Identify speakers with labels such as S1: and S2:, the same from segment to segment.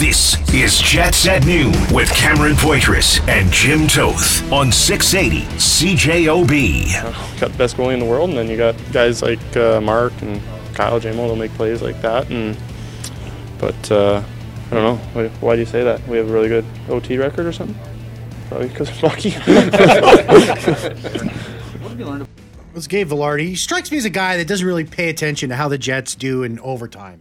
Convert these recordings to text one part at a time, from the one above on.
S1: This is Jets at Noon with Cameron Poitras and Jim Toth on 680 CJOB.
S2: got the best goalie in the world, and then you got guys like uh, Mark and Kyle Jamo that'll make plays like that. And but uh, I don't know. Why, why do you say that? We have a really good OT record or something? Probably because of Bucky.
S3: It's Gabe Vilardi. He strikes me as a guy that doesn't really pay attention to how the Jets do in overtime.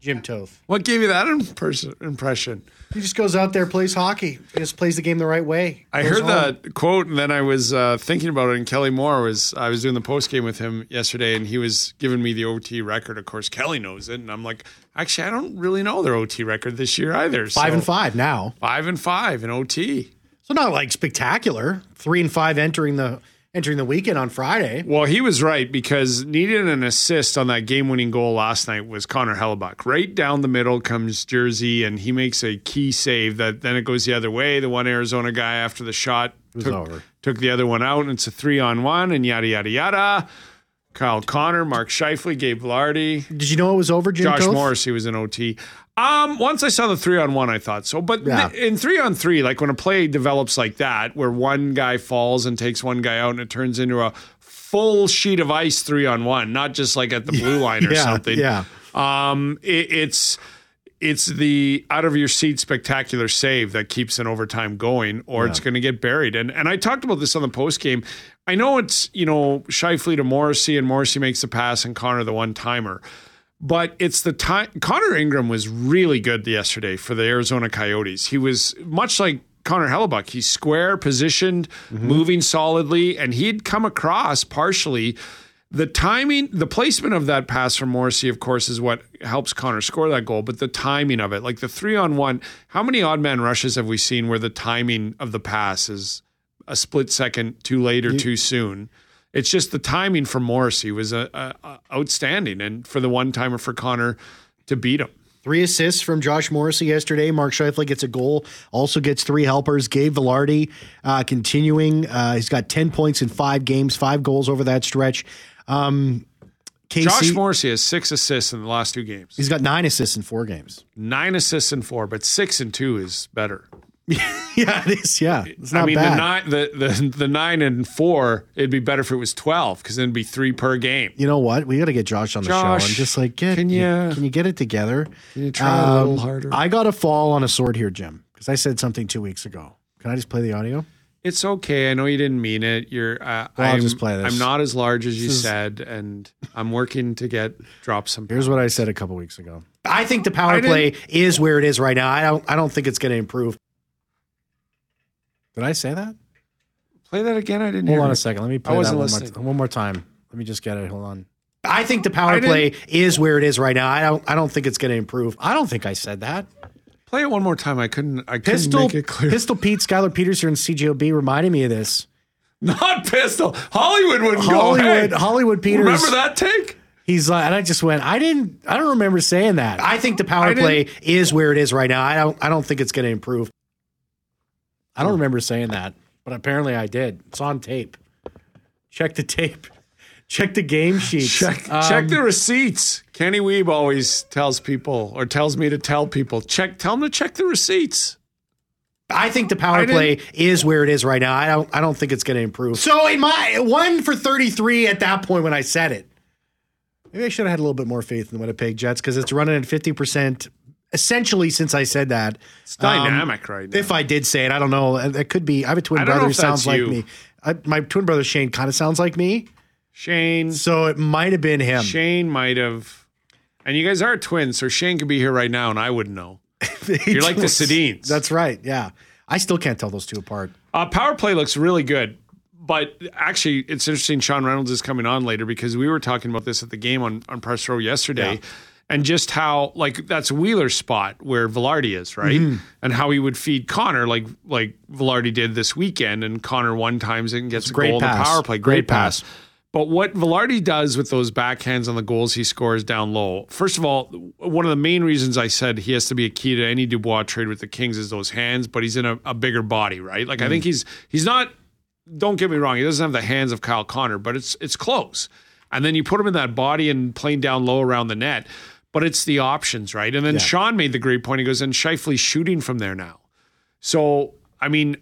S3: Jim Toth.
S4: What gave you that impers- impression?
S3: He just goes out there, plays hockey, he just plays the game the right way.
S4: I heard
S3: home.
S4: that quote, and then I was uh, thinking about it. And Kelly Moore was I was doing the post game with him yesterday, and he was giving me the OT record. Of course, Kelly knows it, and I'm like, actually, I don't really know their OT record this year either.
S3: five and five now.
S4: five and five in OT.
S3: So not like spectacular. Three and five entering the entering the weekend on Friday.
S4: Well, he was right because needed an assist on that game winning goal last night was Connor Hellebuyck. Right down the middle comes Jersey, and he makes a key save that then it goes the other way. The one Arizona guy after the shot
S3: was
S4: took,
S3: over.
S4: took the other one out, and it's a three on one, and yada, yada, yada. Kyle Connor, Mark Scheifele, Gabe Vilardi,
S3: Did you know it was over, Jim?
S4: Josh
S3: Toth?
S4: Morris, he was in OT. Um, once I saw the three on one, I thought so. But
S3: Yeah.
S4: th- in three on three, like when a play develops like that, where one guy falls and takes one guy out, and it turns into a full sheet of ice three on one, not just like at the blue line or
S3: Yeah,
S4: something.
S3: yeah.
S4: Um, it, it's it's the out of your seat spectacular save that keeps an overtime going, or it's going to get buried. And and I talked about this on the post game. I know it's you know Scheifele to Morrissey, and Morrissey makes the pass, and Connor the one timer. But it's the time. Connor Ingram was really good yesterday for the Arizona Coyotes. He was much like Connor Hellebuyck. He's square, positioned, mm-hmm. moving solidly, and he'd come across partially. The timing, the placement of that pass from Morrissey, of course, is what helps Connor score that goal. But the timing of it, like the three on one, how many odd man rushes have we seen where the timing of the pass is a split second too late or too soon? It's just the timing for Morrissey was a, a, a outstanding, and for the one timer for Connor to beat him.
S3: Three assists from Josh Morrissey yesterday. Mark Scheifele gets a goal, also gets three helpers. Gabe Vilardi uh, continuing. Uh, he's got 10 points in five games, five goals over that stretch. Um, Casey,
S4: Josh Morrissey has six assists in the last two games.
S3: he's got nine assists in four games.
S4: Nine assists in four, but six and two is better.
S3: yeah, it is. Yeah, it's not
S4: I mean,
S3: bad.
S4: the nine, the, the the nine and four, it'd be better if it was twelve because then it'd be three per game.
S3: you know what? We got to get Josh on the show
S4: Josh,
S3: and just like get
S4: can ya-
S3: can you get it together?
S4: Can you try a little harder?
S3: I got to fall on a sword here, Jim, because I said something two weeks ago. Can I just play the audio?
S4: It's okay. I know you didn't mean it. You're. Uh,
S3: Well, I'll
S4: I'm,
S3: just play this.
S4: I'm not as large as you
S3: is-
S4: said, and I'm working to get drop some.
S3: Here's what I said a couple weeks ago. I think the power
S4: I didn't-
S3: play is where it is right now. I don't. I don't think it's going to improve. Did I say that?
S4: Play that again. I didn't
S3: Hold
S4: hear.
S3: on
S4: it.
S3: a second. Let me
S4: I
S3: play that
S4: wasn't
S3: one
S4: listening.
S3: more, one more time. Let me just get it. Hold on. I think the
S4: I
S3: power
S4: didn't-
S3: play is where it is right now. I don't. I don't think it's going to improve. I don't think I said that.
S4: Play it one more time. I couldn't. I couldn't
S3: Pistol,
S4: make it clear.
S3: Pistol Pete, Skylar Peters here in CJOB reminded me of this.
S4: Not pistol. Hollywood wouldn't
S3: Hollywood,
S4: go. Hey,
S3: Hollywood Peters.
S4: remember that take?
S3: He's like, and I just went. I didn't. I don't remember saying that. I think the power
S4: I didn't-
S3: play is where it is right now. I don't. I don't think it's going to improve. I don't remember saying that, but apparently I did. It's on tape. Check the tape. Check the game sheets.
S4: Check
S3: Um,
S4: check the receipts. Kenny Weeb always tells people or tells me to tell people check. Tell them to check the receipts.
S3: I think the power play is where it is right now. I don't. I don't think it's going to improve. So in my one for thirty three at that point when I said it, maybe I should have had a little bit more faith in the Winnipeg Jets because it's running at fifty percent. Essentially, since I said that,
S4: It's dynamic right now.
S3: If I did say it, I don't know. It could be. I have a twin
S4: I don't know
S3: brother who sounds like
S4: you.
S3: me. I, my twin brother Shane kind of sounds like me,
S4: Shane
S3: so it might have been him.
S4: Shane might have, and you guys are twins, so Shane could be here right now, and I wouldn't know. You're like the Sedins.
S3: That's right. Yeah, I still can't tell those two apart.
S4: Uh, power play looks really good, but actually, it's interesting. Sean Reynolds is coming on later because we were talking about this at the game on on press row yesterday,
S3: Yeah.
S4: And just how like that's Wheeler's spot where Vilardi is, right?
S3: Mm-hmm.
S4: And how he would feed Connor like like Vilardi did this weekend, and Connor one times and gets a
S3: great
S4: goal in the power play, great,
S3: Great
S4: pass.
S3: pass.
S4: But what Vilardi does with those backhands on the goals he scores down low, first of all, one of the main reasons I said he has to be a key to any Dubois trade with the Kings is those hands, but he's in a, a bigger body, right? Like I think he's he's not. Don't get me wrong, he doesn't have the hands of Kyle Connor, but it's it's close. And then you put him in that body and playing down low around the net. But it's the options, right? And then
S3: Yeah.
S4: Sean made the great point. He goes, and Scheifele's shooting from there now. So, I mean,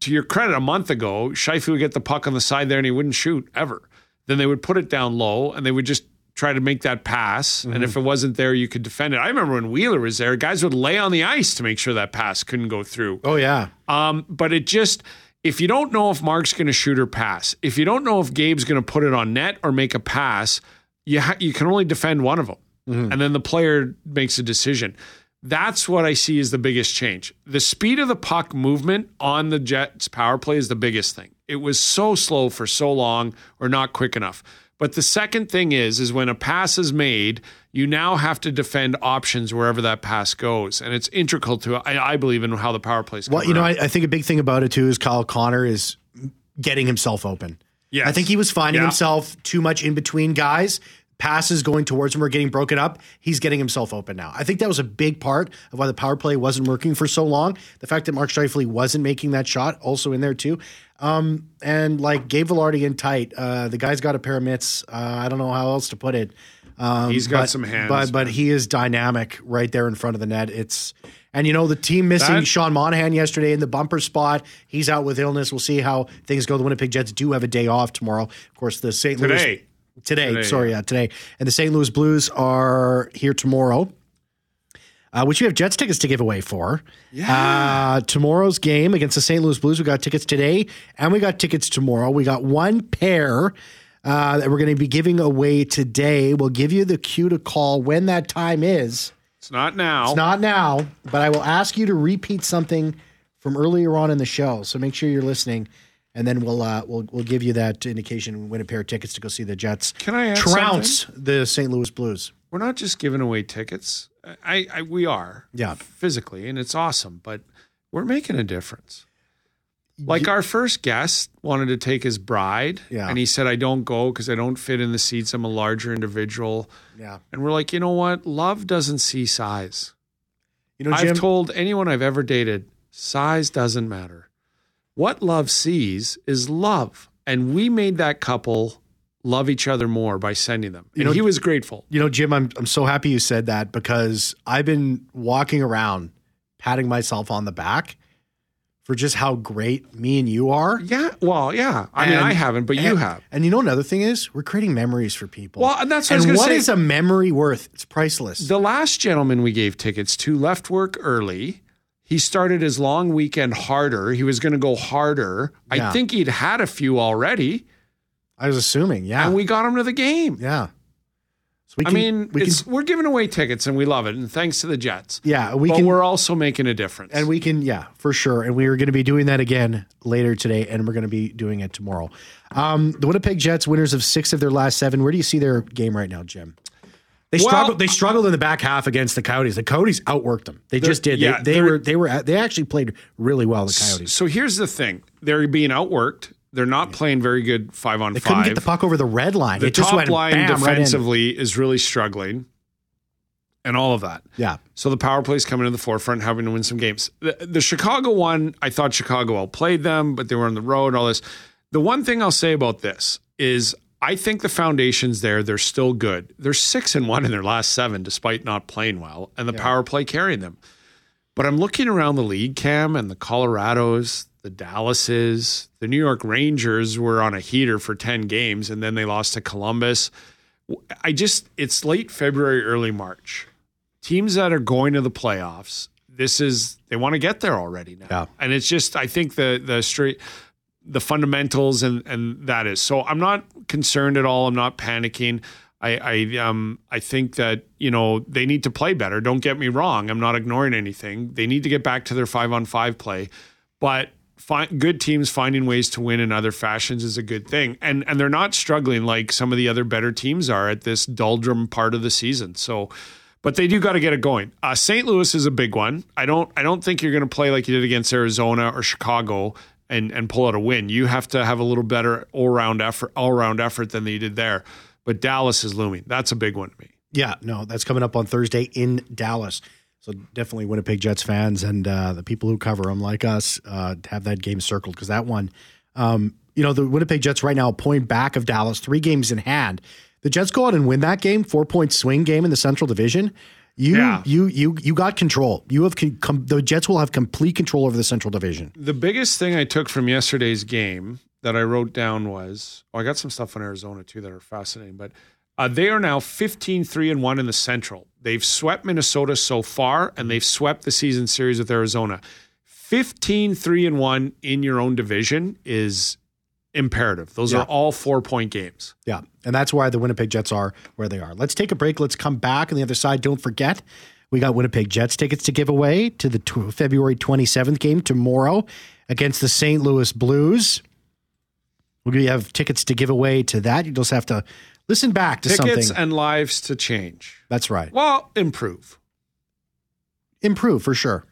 S4: to your credit, a month ago, Scheifele would get the puck on the side there and he wouldn't shoot ever. Then they would put it down low and they would just try to make that pass. And if it wasn't there, you could defend it. I remember when Wheeler was there, guys would lay on the ice to make sure that pass couldn't go through.
S3: Oh yeah.
S4: Um, but it just, if you don't know if Mark's going to shoot or pass, if you don't know if Gabe's going to put it on net or make a pass, you ha- you can only defend one of them, Mm-hmm. and then the player makes a decision. That's what I see as the biggest change. The speed of the puck movement on the Jets power play is the biggest thing. It was so slow for so long or not quick enough. But the second thing is is when a pass is made, you now have to defend options wherever that pass goes, and it's integral to I, I believe in how the power plays.
S3: Well, you know, I, I think a big thing about it too is Kyle Connor is getting himself open.
S4: Yes.
S3: I think he was finding
S4: Yeah.
S3: himself too much in between guys. Passes going towards him or getting broken up. He's getting himself open now. I think that was a big part of why the power play wasn't working for so long. The fact that Mark Scheifele wasn't making that shot, also in there too. Um, and like Gabe Vilardi in tight, uh, the guy's got a pair of mitts. Uh, I don't know how else to put it. Um,
S4: He's got
S3: but-
S4: some hands,
S3: but but he is dynamic right there in front of the net. It's and you know the team missing
S4: That-
S3: Sean Monahan yesterday in the bumper spot. He's out with illness. We'll see how things go. The Winnipeg Jets do have a day off tomorrow. Of course, the St. Louis
S4: Today.
S3: today, sorry, yeah. today, and the St. Louis Blues are here tomorrow. Uh, which we have Jets tickets to give away for. Yeah. Uh, tomorrow's game against the St. Louis Blues, we got tickets today and we got tickets tomorrow. We got one pair uh, that we're going to be giving away today. We'll give you the cue to call when that time is.
S4: It's not now.
S3: It's not now, but I will ask you to repeat something from earlier on in the show. So make sure you're listening, and then we'll uh, we'll we'll give you that indication and win a pair of tickets to go see the Jets.
S4: Can I
S3: trounce the St. Louis Blues?
S4: We're not just giving away tickets. I, I we are
S3: Yeah.
S4: physically, and it's awesome. But we're making a difference. Like our first guest wanted to take his bride,
S3: Yeah.
S4: and he said, "I don't go because I don't fit in the seats. I'm a larger individual."
S3: Yeah.
S4: And we're like, you know what? Love doesn't see size.
S3: You know, Jim.
S4: I've told anyone I've ever dated, size doesn't matter. What love sees is love. And we made that couple love each other more by sending them. And
S3: know-
S4: he was grateful.
S3: you know, Jim, I'm I'm so happy you said that because I've been walking around patting myself on the back for just how great me and you are.
S4: Yeah. Well, yeah. I mean, I haven't, but you have.
S3: And you know another thing is we're creating memories for people.
S4: Well, and that's what I was
S3: and what
S4: say.
S3: is a memory worth? It's priceless.
S4: The last gentleman we gave tickets to left work early. He started his long weekend harder. He was going to go harder.
S3: Yeah.
S4: I think he'd had a few already,
S3: I was assuming, yeah,
S4: and we got him to the game.
S3: yeah. So we can, I
S4: mean,
S3: we can,
S4: we're giving away tickets, and we love it. And thanks to the Jets.
S3: yeah, we
S4: but
S3: can,
S4: we're also making a difference.
S3: and we can, yeah, for sure. And we are going to be doing that again later today, and we're going to be doing it tomorrow. Um, the Winnipeg Jets, winners of six of their last seven. Where do you see their game right now, Jim? They
S4: Well-
S3: struggled. They struggled in the back half against the Coyotes. The Coyotes outworked them. They just did.
S4: yeah,
S3: they, they were. They were. They actually played really well. The Coyotes.
S4: so here's the thing: they're being outworked. They're not playing very good five on
S3: They
S4: five.
S3: couldn't get the puck over the red line.
S4: the
S3: it just
S4: top
S3: went
S4: line
S3: bam, right
S4: defensively is really struggling, and all of that.
S3: Yeah.
S4: So the power play's coming to the forefront, having to win some games. The, the Chicago one, I thought Chicago outplayed them, but they were on the road. All this. The one thing I'll say about this is, I think the foundation's there. They're still good. They're six and one in their last seven, despite not playing well, and the power play carrying them. But I'm looking around the league, Cam, and the Colorados, the Dallases, the New York Rangers were on a heater for 10 games, and then they lost to Columbus. I just, it's late February, early March. Teams that are going to the playoffs, this is, they want to get there already now.
S3: Yeah.
S4: And it's just, I think the, the straight, the fundamentals and, and that is. So I'm not concerned at all. I'm not panicking. I, I um I think that you know they need to play better. Don't get me wrong. I'm not ignoring anything. They need to get back to their five on five play, but fi- good teams finding ways to win in other fashions is a good thing. And and they're not struggling like some of the other better teams are at this doldrum part of the season. So. But they do got to get it going. Uh, St. Louis is a big one. I don't. I don't think you're going to play like you did against Arizona or Chicago and and pull out a win. You have to have a little better all round effort, all round effort than you did there. But Dallas is looming. That's a big one to me.
S3: Yeah, no, that's coming up on Thursday in Dallas. So definitely Winnipeg Jets fans and uh, the people who cover them, like us, uh, have that game circled because that one, um, you know, the Winnipeg Jets right now point back of Dallas, three games in hand. the Jets go out and win that game, four point swing game in the Central Division. You
S4: Yeah.
S3: you you you got control. You have con- com- the Jets will have complete control over the Central Division.
S4: The biggest thing I took from yesterday's game that I wrote down was oh, I got some stuff on Arizona too that are fascinating, but uh, they are now 15 3 and 1 in the Central. They've swept Minnesota so far, and they've swept the season series with Arizona. 15 3 and 1 in your own division is imperative. Those
S3: Yeah.
S4: are all four point games.
S3: Yeah, and that's why the Winnipeg Jets are where they are. Let's take a break. Let's come back on the other side. Don't forget, we got Winnipeg Jets tickets to give away to the tw- February 27th game tomorrow against the St. Louis Blues. We have tickets to give away to that. You just have to listen back to
S4: Tickets
S3: something.
S4: and lives to change.
S3: that's right.
S4: Well, improve.
S3: Improve for sure.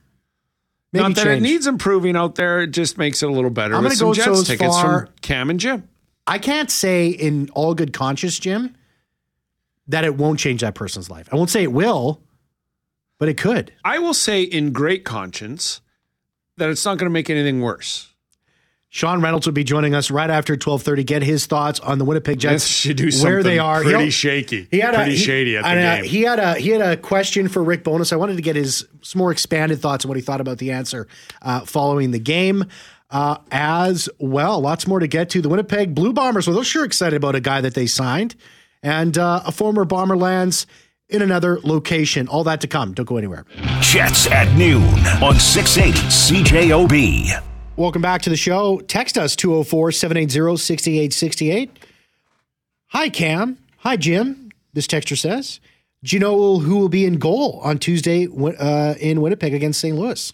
S3: Maybe
S4: Not that
S3: change.
S4: it needs improving out there, it just makes it a little better.
S3: I'm gonna go
S4: Jets
S3: so
S4: tickets
S3: far-
S4: from Cam and Jim.
S3: I can't say in all good conscience, Jim, that it won't change that person's life. I won't say it will, but it could.
S4: I will say in great conscience that it's not going to make anything worse.
S3: Sean Reynolds will be joining us right after 12:30. Get his thoughts on the Winnipeg Jets,
S4: Jets should do something
S3: where they are.
S4: pretty
S3: He'll-
S4: shaky,
S3: He had
S4: pretty
S3: a, he-
S4: shady at the
S3: and, uh,
S4: game.
S3: He had a he had a question for Rick Bowness. I wanted to get his some more expanded thoughts on what he thought about the answer uh, following the game. Uh, as well, lots more to get to. The Winnipeg Blue Bombers. Well, they're sure excited about a guy that they signed, and uh, a former Bomber lands in another location. All that to come. Don't go anywhere.
S1: Jets at noon on 680 CJOB.
S3: Welcome back to the show. Text us 204 780 6868. Hi, Cam. Hi, Jim. This texter says, Do you know who will be in goal on Tuesday uh, in Winnipeg against St. Louis?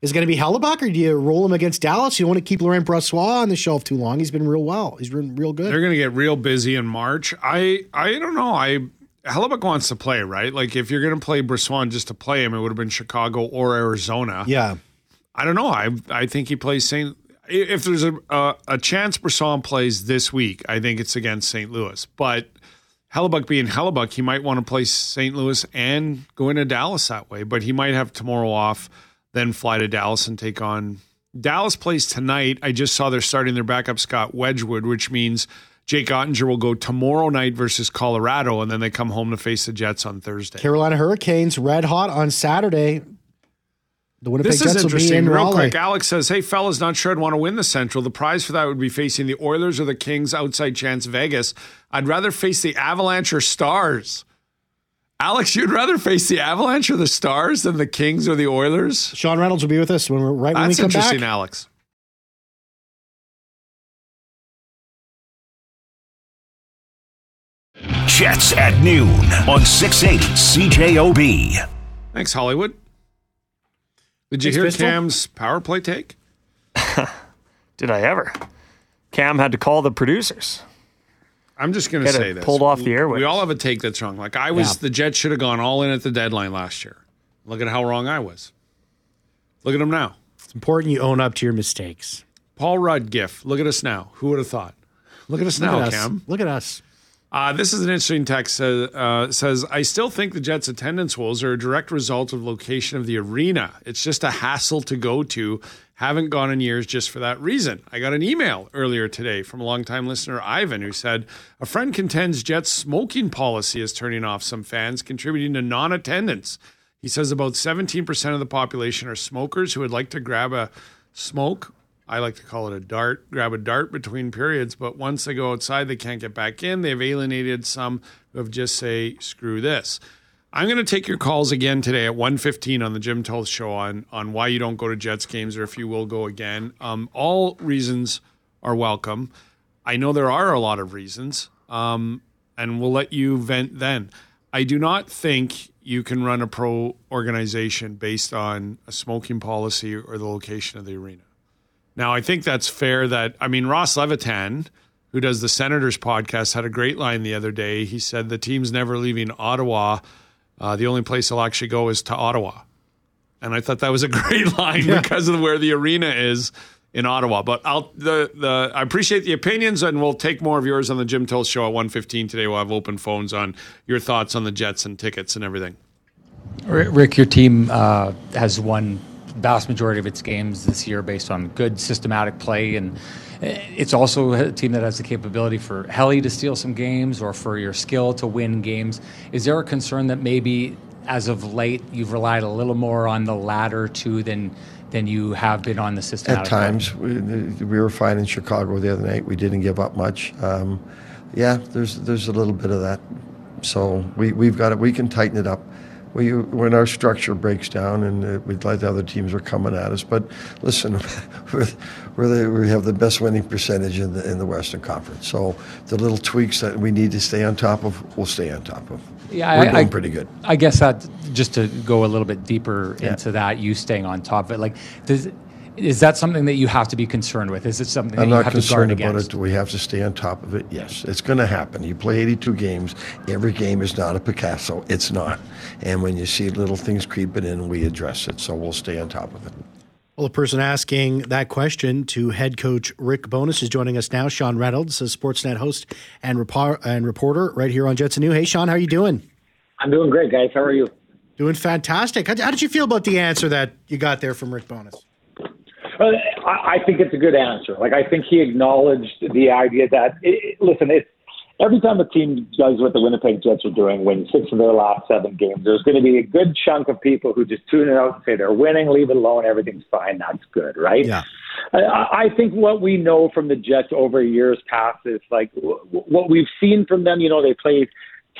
S3: Is it going to be Hellebuyck or do you roll him against Dallas? You don't want to keep Laurent Brossoit on the shelf too long. He's been real well. He's been real good.
S4: They're going to get real busy in March. I I don't know. I Hellebuyck wants to play, right? Like if you're going to play Brisson just to play him, it would have been Chicago or Arizona.
S3: yeah.
S4: I don't know. I I think he plays St. If there's a a, a chance Brisson plays this week, I think it's against St. Louis. But Hellebuyck being Hellebuyck, he might want to play St. Louis and go into Dallas that way. But he might have tomorrow off, then fly to Dallas and take on Dallas plays tonight. I just saw they're starting their backup Scott Wedgewood, which means Jake Oettinger will go tomorrow night versus Colorado, and then they come home to face the Jets on Thursday.
S3: Carolina Hurricanes red hot on Saturday. The Winnipeg
S4: This
S3: Jets
S4: is
S3: will be
S4: interesting.
S3: in
S4: Real
S3: Raleigh.
S4: quick, Alex says, "Hey, fellas, not sure I'd want to win the Central. The prize for that would be facing the Oilers or the Kings. Outside chance, Vegas. I'd rather face the Avalanche or Stars." Alex, you'd rather face the Avalanche or the Stars than the Kings or the Oilers?
S3: Sean Reynolds will be with us when we're right when we
S4: That's
S3: come
S4: interesting. Alex.
S1: Jets at noon on 680 CJOB.
S4: Thanks, Hollywood. Did you
S3: Thanks,
S4: hear
S3: Pistol.
S4: Cam's power play take?
S5: Did I ever? Cam had to call the producers.
S4: I'm just going to say this.
S5: pulled off the airwaves.
S4: We all have a take that's wrong. Like I was,
S3: Yeah.
S4: the Jets should have gone all in at the deadline last year. Look at how wrong I was. Look at them now.
S3: It's important you own up to your mistakes.
S4: Paul Rudd gif. Look at us now. Who would have thought? Look at us
S3: Look
S4: now,
S3: at us.
S4: Cam.
S3: Look at us.
S4: Uh, this is an interesting text. Uh, uh, says, I still think the Jets' attendance woes are a direct result of location of the arena. It's just a hassle to go to. Haven't gone in years just for that reason. I got an email earlier today from a longtime listener, Ivan, who said, A friend contends Jets' smoking policy is turning off some fans, contributing to non attendance. He says about 17% of the population are smokers who would like to grab a smoke I like to call it a dart, grab a dart between periods, but once they go outside, they can't get back in. They've alienated some who have just say, screw this. I'm going to take your calls again today at 1.15 on the Jim Toth Show on, on why you don't go to Jets games or if you will go again. Um, all reasons are welcome. I know there are a lot of reasons, um, and we'll let you vent then. I do not think you can run a pro organization based on a smoking policy or the location of the arena. Now, I think that's fair that, I mean, Ross Levitan, who does the Senators podcast, had a great line the other day. He said, The team's never leaving Ottawa. Uh, the only place they'll actually go is to Ottawa. And I thought that was a great line because of where the arena is in Ottawa. But I'll the the I appreciate the opinions and we'll take more of yours on the Jim Toth show at 115 today. We'll have open phones on your thoughts on the Jets and tickets and everything.
S6: Rick, your team uh, has won vast majority of its games this year based on good systematic play, and it's also a team that has the capability for Helly to steal some games or for your skill to win games. Is there a concern that maybe as of late you've relied a little more on the latter two than than you have been on the system.
S7: At times, we, we were fine in Chicago the other night. We didn't give up much. Um, yeah, there's there's a little bit of that. So we we've got it. We can tighten it up. We, when our structure breaks down and uh, we'd like the other teams are coming at us. But listen, we're, we're the, we have the best winning percentage in the in the Western Conference. So the little tweaks that we need to stay on top of, we'll stay on top of.
S6: Yeah,
S7: we're
S6: I,
S7: doing pretty good.
S6: I guess that just to go a little bit deeper
S7: Yeah.
S6: into that, you staying on top of it, like does. Is that something that you have to be concerned with? Is it something
S7: I'm
S6: you
S7: not
S6: have to guard
S7: concerned about it. Do we have to stay on top of it? Yes, it's going to happen. You play 82 games. Every game is not a Picasso. It's not. And when you see little things creeping in, we address it. So we'll stay on top of it.
S3: Well, the person asking that question to head coach Rick Bowness is joining us now. Sean Reynolds, a Sportsnet host and, repar- and reporter right here on Jets at Noon. Hey, Sean, how are you doing?
S8: I'm doing great, guys. How are you?
S3: Doing fantastic. How, how did you feel about the answer that you got there from Rick
S8: Bowness? I, I think it's a good answer. Like I think he acknowledged the idea that it, listen, it's every time a team does what the Winnipeg Jets are doing, win six of their last seven games, there's going to be a good chunk of people who just tune it out and say they're winning, leave it alone, everything's fine, that's good, right?
S3: Yeah.
S8: I, I think what we know from the Jets over years past is like what we've seen from them. You know, they played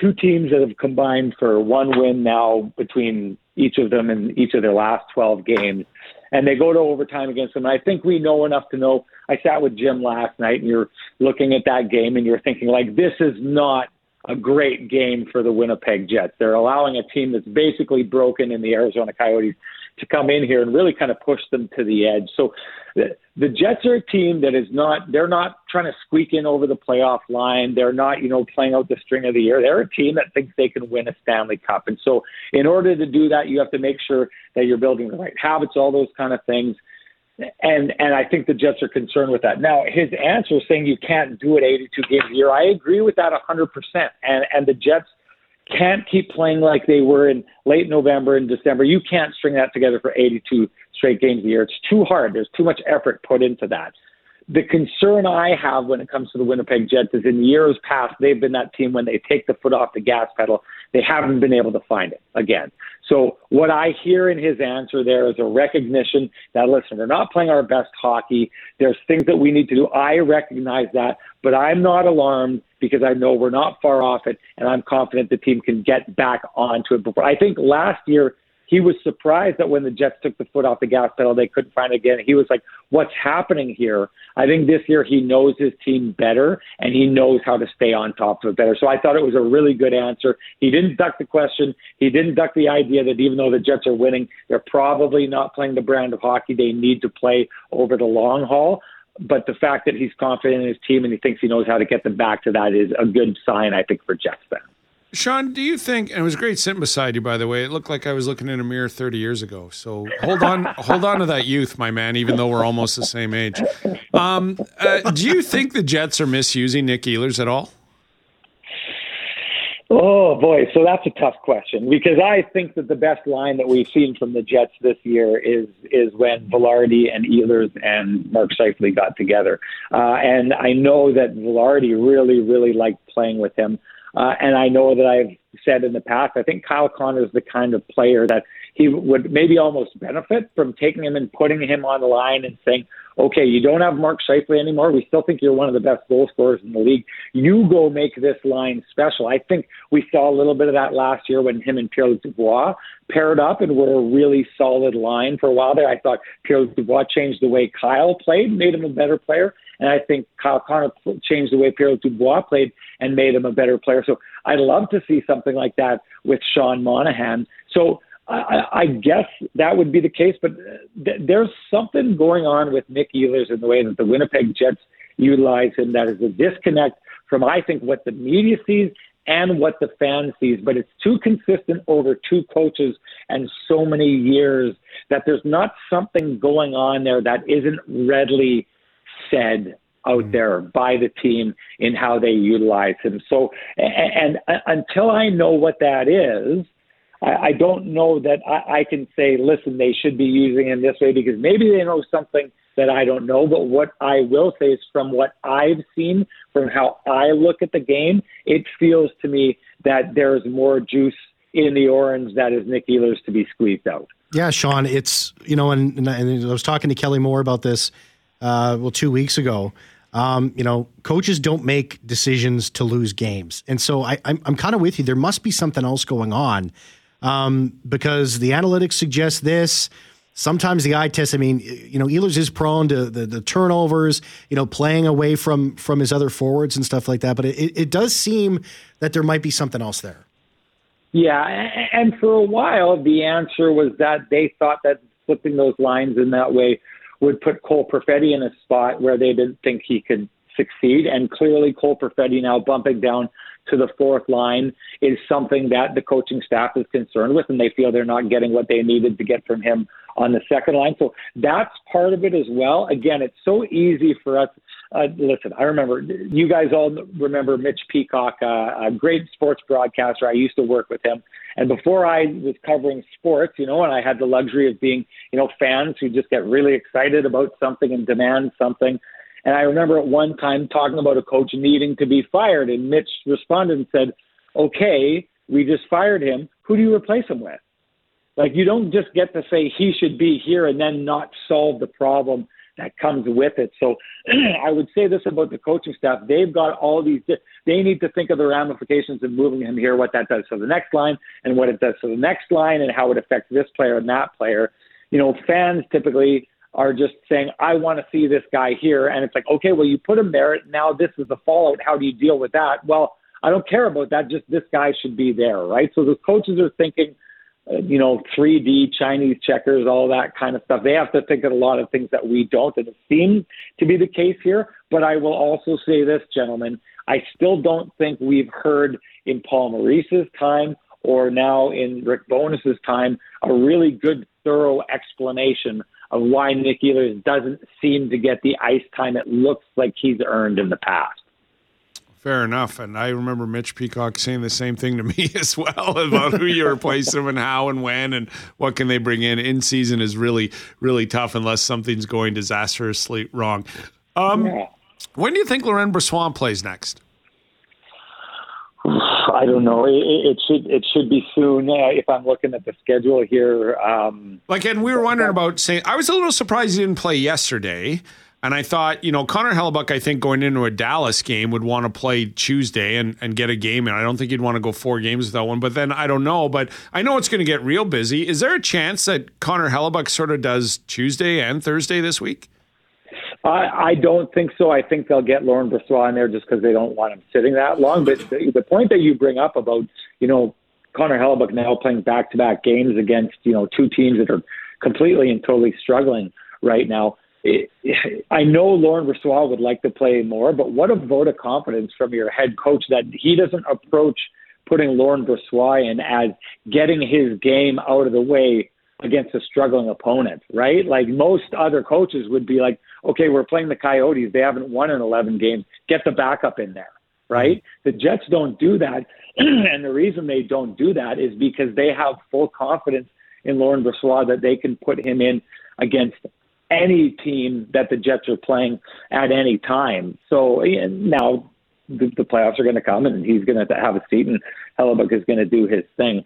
S8: two teams that have combined for one win now between each of them in each of their last 12 games. And they go to overtime against them. And I think we know enough to know. I sat with Jim last night, and you're looking at that game, and you're thinking like, this is not a great game for the Winnipeg Jets. They're allowing a team that's basically broken in the Arizona Coyotes to come in here and really kind of push them to the edge. So the, the Jets are a team that is not they're not trying to squeak in over the playoff line. They're not, you know, playing out the string of the year. They're a team that thinks they can win a Stanley Cup. And so in order to do that, you have to make sure that you're building the right habits, all those kind of things. And and I think the Jets are concerned with that. Now, his answer saying you can't do it 82 games a year, I agree with that 100%. And and the Jets can't keep playing like they were in late November and December. You can't string that together for 82 straight games a year. It's too hard. There's too much effort put into that. The concern I have when it comes to the Winnipeg Jets is in years past, they've been that team when they take the foot off the gas pedal, they haven't been able to find it again. So, what I hear in his answer there is a recognition that, listen, we're not playing our best hockey. There's things that we need to do. I recognize that, but I'm not alarmed because I know we're not far off it, and I'm confident the team can get back onto it. Before I think last year he was surprised that when the Jets took the foot off the gas pedal, they couldn't find it again. He was like, "What's happening here?" I think this year he knows his team better, and he knows how to stay on top of it better. So I thought it was a really good answer. He didn't duck the question. He didn't duck the idea that even though the Jets are winning, they're probably not playing the brand of hockey they need to play over the long haul but the fact that he's confident in his team and he thinks he knows how to get them back to that is a good sign, I think, for Jets fans.
S4: Sean, do you think? And it was great sitting beside you, by the way. It looked like I was looking in a mirror 30 years ago. So hold on, hold on to that youth, my man. Even though we're almost the same age. Um, uh, do you think the Jets are misusing Nick Ehlers at all?
S8: Oh boy, so that's a tough question because I think that the best line that we've seen from the Jets this year is is when Vilardi and Ehlers and Mark Scheifele got together, uh, and I know that Vilardi really really liked playing with him, uh, and I know that I've said in the past I think Kyle Connor is the kind of player that he would maybe almost benefit from taking him and putting him on the line and saying, okay, you don't have Mark Scheifele anymore. We still think you're one of the best goal scorers in the league. You go make this line special. I think we saw a little bit of that last year when him and Pierre Dubois paired up and were a really solid line for a while there. I thought Pierre Dubois changed the way Kyle played, made him a better player. And I think Kyle Connor changed the way Pierre Dubois played and made him a better player. So I'd love to see something like that with Sean Monahan. So I, I guess that would be the case, but uh, th- there's something going on with Nick Ehlers in the way that the Winnipeg Jets utilize him that is a disconnect from, I think, what the media sees and what the fan sees. But it's too consistent over two coaches and so many years that there's not something going on there that isn't readily said out mm. there by the team in how they utilize him. So, and, and until I know what that is, I, I don't know that I, I can say, listen, they should be using him this way because maybe they know something that I don't know. But what I will say is from what I've seen, from how I look at the game, it feels to me that there's more juice in the orange that is Nick Ehlers to be squeezed out.
S3: Yeah, Sean, it's, you know, and, and I was talking to Kelly Moore about this, uh, well, two weeks ago. Um, you know, coaches don't make decisions to lose games. And so I, I'm, I'm kind of with you. There must be something else going on um, because the analytics suggest this. Sometimes the eye test. I mean, you know, Ehlers is prone to the, the turnovers. You know, playing away from from his other forwards and stuff like that. But it, it does seem that there might be something else there.
S8: Yeah, and for a while the answer was that they thought that flipping those lines in that way would put Cole Perfetti in a spot where they didn't think he could succeed. And clearly, Cole Perfetti now bumping down to the fourth line is something that the coaching staff is concerned with, and they feel they're not getting what they needed to get from him on the second line. So that's part of it as well. Again, it's so easy for us. Uh, listen, I remember you guys all remember Mitch Peacock, uh, a great sports broadcaster. I used to work with him. And before I was covering sports, you know, and I had the luxury of being, you know, fans who just get really excited about something and demand something. And I remember at one time talking about a coach needing to be fired, and Mitch responded and said, "Okay, we just fired him. Who do you replace him with?" Like you don't just get to say he should be here and then not solve the problem that comes with it. So I would say this about the coaching staff. They've got all these, they need to think of the ramifications of moving him here, what that does for the next line and what it does for the next line and how it affects this player and that player. You know, fans typically are just saying, I want to see this guy here. And it's like, okay, well, you put him there. Now this is the fallout. How do you deal with that? Well, I don't care about that. Just this guy should be there, right? So the coaches are thinking, uh, you know, 3D, Chinese checkers, all that kind of stuff. They have to think of a lot of things that we don't. And it seems to be the case here. But I will also say this, gentlemen, I still don't think we've heard in Paul Maurice's time or now in Rick Bowness's time a really good, thorough explanation of why Nick Ehlers doesn't seem to get the ice time it looks like he's earned in the past.
S4: Fair enough. And I remember Mitch Peacock saying the same thing to me as well about who you replace them and how and when and what can they bring in. In season is really, really tough unless something's going disastrously wrong. Um, yeah. When do you think Laurent Brossoit plays next?
S8: I don't know. It, it, should it should be soon. Uh, if I'm looking at the schedule here, um,
S4: like, and we were wondering about saying. I was a little surprised he didn't play yesterday, and I thought, you know, Connor Hellebuyck, I think going into a Dallas game would want to play Tuesday and and get a game, and I don't think he'd want to go four games without one. But then I don't know. But I know it's going to get real busy. Is there a chance that Connor Hellebuyck sort of does Tuesday and Thursday this week?
S8: I, I don't think so. I think they'll get Laurent Brossoit in there just because they don't want him sitting that long. But the, the point that you bring up about, you know, Connor Hellebuyck now playing back to back games against, you know, two teams that are completely and totally struggling right now. It, I know Laurent Brossoit would like to play more, but what a vote of confidence from your head coach that he doesn't approach putting Laurent Brossoit in as getting his game out of the way against a struggling opponent, right? Like most other coaches would be like, okay, we're playing the Coyotes. They haven't won in 11 games. Get the backup in there, right? Mm-hmm. The Jets don't do that. and the reason they don't do that is because they have full confidence in Laurent Brossoit that they can put him in against any team that the Jets are playing at any time. So now the, the playoffs are going to come and he's going to have a seat and Hellebuyck is going to do his thing.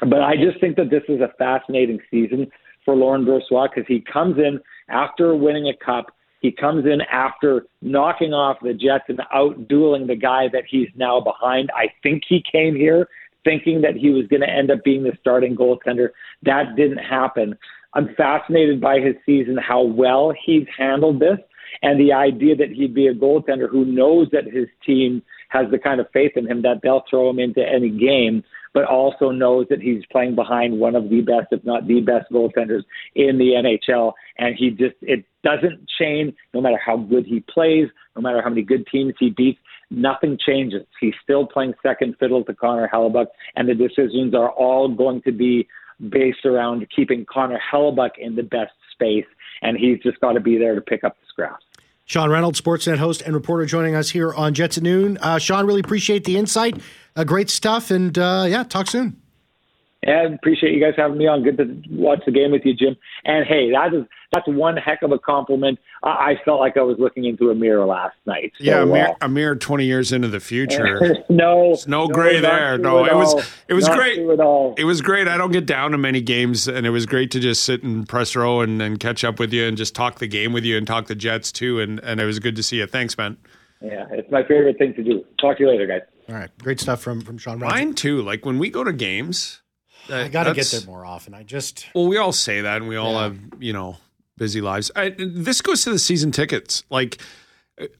S8: But I just think that this is a fascinating season for Laurent Brossoit because he comes in after winning a cup. He comes in after knocking off the Jets and out dueling the guy that he's now behind. I think he came here thinking that he was going to end up being the starting goaltender. That didn't happen. I'm fascinated by his season, how well he's handled this, and the idea that he'd be a goaltender who knows that his team has the kind of faith in him that they'll throw him into any game but also knows that he's playing behind one of the best, if not the best goaltenders in the NHL. And he just, it doesn't change no matter how good he plays, no matter how many good teams he beats. Nothing changes. He's still playing second fiddle to Connor Hellebuyck, and the decisions are all going to be based around keeping Connor Hellebuyck in the best space, and he's just got to be there to pick up the scraps.
S3: Sean Reynolds, Sportsnet host and reporter, joining us here on Jets at Noon. Uh, Sean, really appreciate the insight. Uh, great stuff, and uh, yeah, talk soon.
S8: And appreciate you guys having me on. Good to watch the game with you, Jim. And hey, that is that's one heck of a compliment. I, I felt like I was looking into a mirror last night. So,
S4: yeah, a mirror,
S8: uh,
S4: a mirror twenty years into the future.
S8: no,
S4: no gray there. No, it was it was
S8: Not
S4: great.
S8: at all.
S4: It was great. I don't get down to many games, and it was great to just sit and press row and, and catch up with you and just talk the game with you and talk the Jets too. And and it was good to see you. Thanks, man.
S8: Yeah, it's my favorite thing to do. Talk to you later, guys.
S3: All right, great stuff from from Sean. Rogers.
S4: Mine too. Like when we go to games, uh,
S3: I got to get there more often. I just
S4: Well, we all say that, and we all
S3: Yeah.
S4: have you know busy lives. I, this goes to the season tickets. Like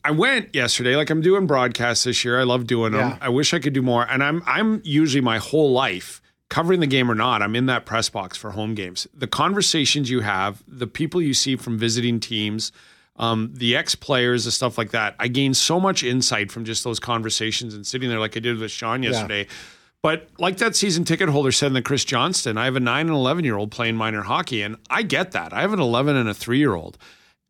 S4: I went yesterday. Like I'm doing broadcasts this year. I love doing them.
S3: Yeah.
S4: I wish I could do more. And I'm I'm usually my whole life covering the game or not. I'm in that press box for home games. The conversations you have, the people you see from visiting teams. Um, the ex players, and stuff like that. I gained so much insight from just those conversations and sitting there, like I did with Sean yesterday. But like that season ticket holder said in the Chris Johnston, I have a nine and 11 year old playing minor hockey, and I get that. I have an 11 and a three year old.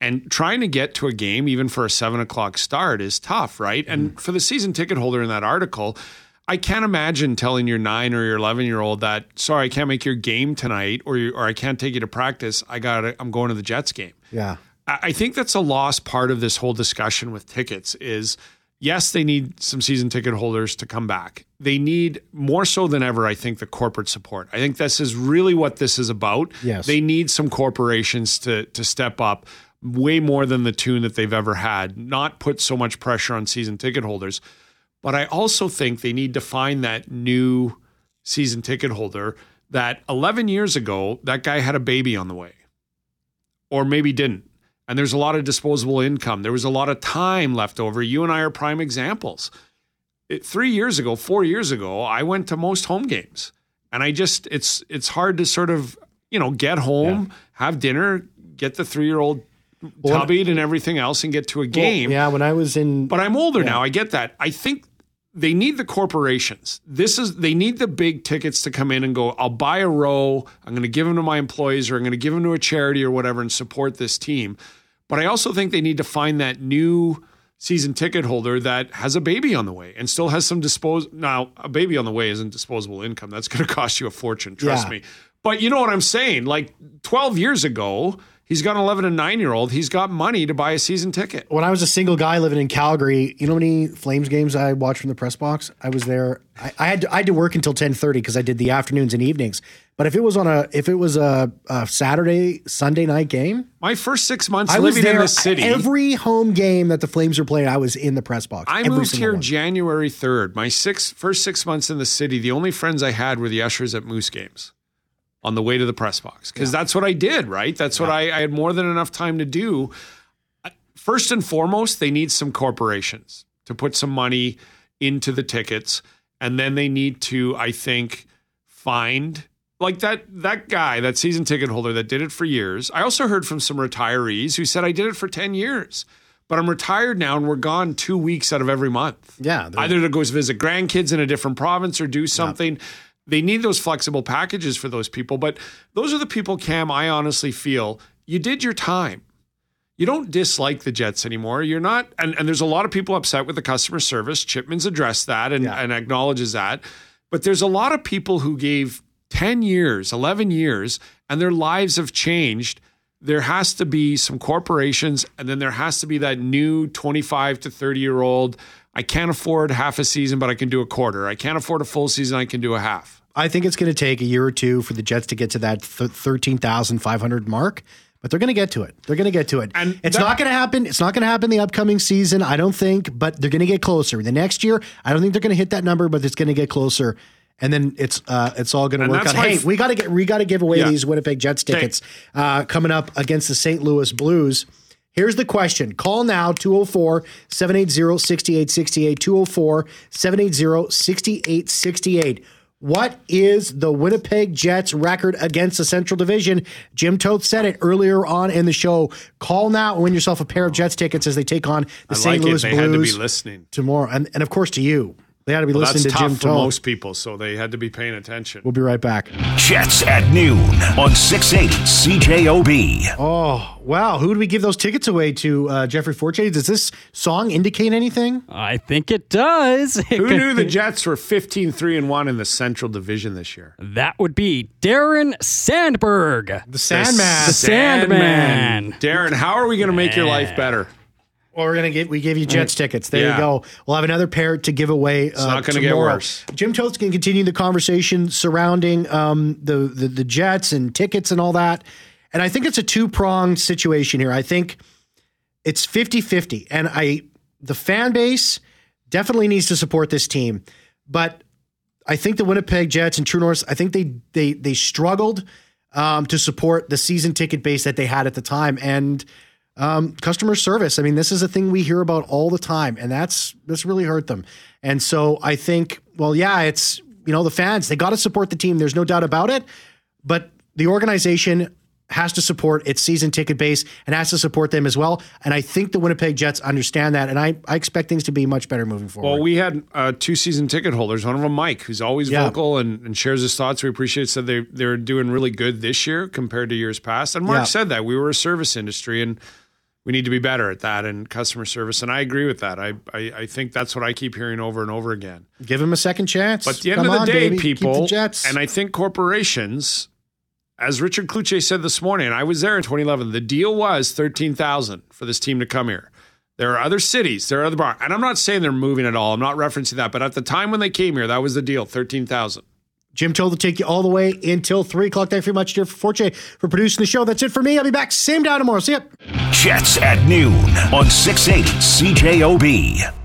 S4: And trying to get to a game, even for a seven o'clock start, is tough, right? And for the season ticket holder in that article, I can't imagine telling your nine or your 11 year old that, sorry, I can't make your game tonight, or, you- or I can't take you to practice. I got I'm going to the Jets game.
S3: yeah.
S4: I think that's a lost part of this whole discussion with tickets is yes, they need some season ticket holders to come back. They need more so than ever, I think, the corporate support. I think this is really what this is about.
S3: Yes.
S4: They need some corporations to to step up way more than the tune that they've ever had, not put so much pressure on season ticket holders. But I also think they need to find that new season ticket holder that 11 years ago, that guy had a baby on the way or maybe didn't. And there's a lot of disposable income. There was a lot of time left over. You and I are prime examples. It, three years ago, four years ago, I went to most home games, and I just it's it's hard to sort of you know get home, have dinner, get the three year old
S3: Well,
S4: tubbied and everything else, and get to a game.
S3: Well, yeah, when I was in,
S4: But I'm older now. I get that. I think they need the corporations. This is they need the big tickets to come in and go. I'll buy a row. I'm going to give them to my employees, or I'm going to give them to a charity or whatever, and support this team. But I also think they need to find that new season ticket holder that has a baby on the way and still has some dispose. Now, a baby on the way isn't disposable income. That's going to cost you a fortune. Trust
S3: Yeah.
S4: me. But you know what I'm saying? Like 12 years ago, he's got an 11 and 9 year old. He's got money to buy a season ticket.
S3: when I was a single guy living in Calgary, you know how many Flames games I watched from the press box? I was there. I, I had to, I had to work until ten thirty because I did the afternoons and evenings. But if it was on a if it was a, a Saturday Sunday night game,
S4: My first six months
S3: I
S4: living in the city.
S3: every home game that the Flames were playing. I was in the press box.
S4: I moved here
S3: one.
S4: January 3rd. My six, first six months in the city, the only friends I had were the ushers at Moose games on the way to the press box because that's what I did, right? That's what I, I had more than enough time to do. First and foremost, they need some corporations to put some money into the tickets. And then they need to, I think, find like that that guy, that season ticket holder that did it for years. I also heard from some retirees who said I did it for 10 years. But I'm retired now and we're gone two weeks out of every month.
S3: Yeah,
S4: Either to go visit grandkids in a different province or do something. They need those flexible packages for those people. But those are the people, Cam, I honestly feel you did your time. You don't dislike the Jets anymore. You're not, and, and there's a lot of people upset with the customer service. Chipman's addressed that and,
S3: Yeah.
S4: and acknowledges that. But there's a lot of people who gave 10 years, 11 years, and their lives have changed. There has to be some corporations, and then there has to be that new 25 to 30 year old. I can't afford half a season, but I can do a quarter. I can't afford a full season, I can do a half.
S3: I think it's going to take a year or two for the Jets to get to that th- 13,500 mark, but they're going to get to it. They're going to get to it.
S4: And
S3: it's
S4: that-
S3: not going to happen. It's not going to happen the upcoming season, I don't think, but they're going to get closer. The next year, I don't think they're going to hit that number, but it's going to get closer. And then it's uh, it's all going to work out. Hey,
S4: f-
S3: we got to get we got to give away
S4: Yeah.
S3: these Winnipeg Jets tickets uh, coming up against the St. Louis Blues. Here's the question. Call now 204 780 6868. 204 780 6868. What is the Winnipeg Jets record against the Central Division? Jim Toth said it earlier on in the show. Call now and win yourself a pair of Jets tickets as they take on the
S4: I
S3: St.
S4: like
S3: Louis
S4: it. They had to be
S3: Blues
S4: listening.
S3: tomorrow. And, and of course, to you. They had to be
S4: Well,
S3: listening
S4: that's
S3: to
S4: tough
S3: Jim
S4: for
S3: Toth.
S4: most people, so they had to be paying attention.
S3: We'll be right back.
S1: Jets at noon on 680 CJOB.
S3: Oh, wow. Who do we give those tickets away to, uh, Jeffrey Forte? Does this song indicate anything?
S9: I think it does.
S4: Who knew the Jets were 15 3 and 1 in the Central Division this year?
S9: That would be Darren Sandberg.
S3: The Sandman.
S9: The Sandman.
S4: Darren, how are we going to make your life better?
S3: Well, we're gonna get we gave you Jets tickets. There
S4: Yeah.
S3: you go. We'll have another pair to give away. uh,
S4: not gonna get
S3: tomorrow.
S4: worse.
S3: Jim Toth's gonna continue the conversation surrounding um, the, the the Jets and tickets and all that. And I think it's a two pronged situation here. I think it's 50-50. and I the fan base definitely needs to support this team, but I think the Winnipeg Jets and True North. I think they they they struggled um, to support the season ticket base that they had at the time and um, customer service. I mean, this is a thing we hear about all the time, and that's that's really hurt them. And so I think, well, yeah, it's you know the fans they got to support the team. There's no doubt about it, but the organization has to support its season ticket base and has to support them as well. And I think the Winnipeg Jets understand that, and I, I expect things to be much better moving forward.
S4: Well, we had uh, two season ticket holders. One of them, Mike, who's always
S3: Yeah.
S4: vocal and, and shares his thoughts. We appreciate. it, Said they they're doing really good this year compared to years past. And Mark
S3: Yeah.
S4: said that we were a service industry and we need to be better at that and customer service. And I agree with that. I I, I think that's what I keep hearing over and over again.
S3: Give him a second chance.
S4: But at the end
S3: Come
S4: of the
S3: on,
S4: day,
S3: baby.
S4: People,
S3: the
S4: and I think corporations, as Richard Kluche said this morning, I was there in 2011. The deal was 13,000 for this team to come here. There are other cities, there are other bar, and I'm not saying they're moving at all. I'm not referencing that, but at the time when they came here, that was the deal, 13,000.
S3: Jim Toth to take you all the way until 3 o'clock. Thank you very much, dear Forte, for producing the show. That's it for me. I'll be back same time tomorrow. See ya.
S1: Jets at noon on 680 CJOB.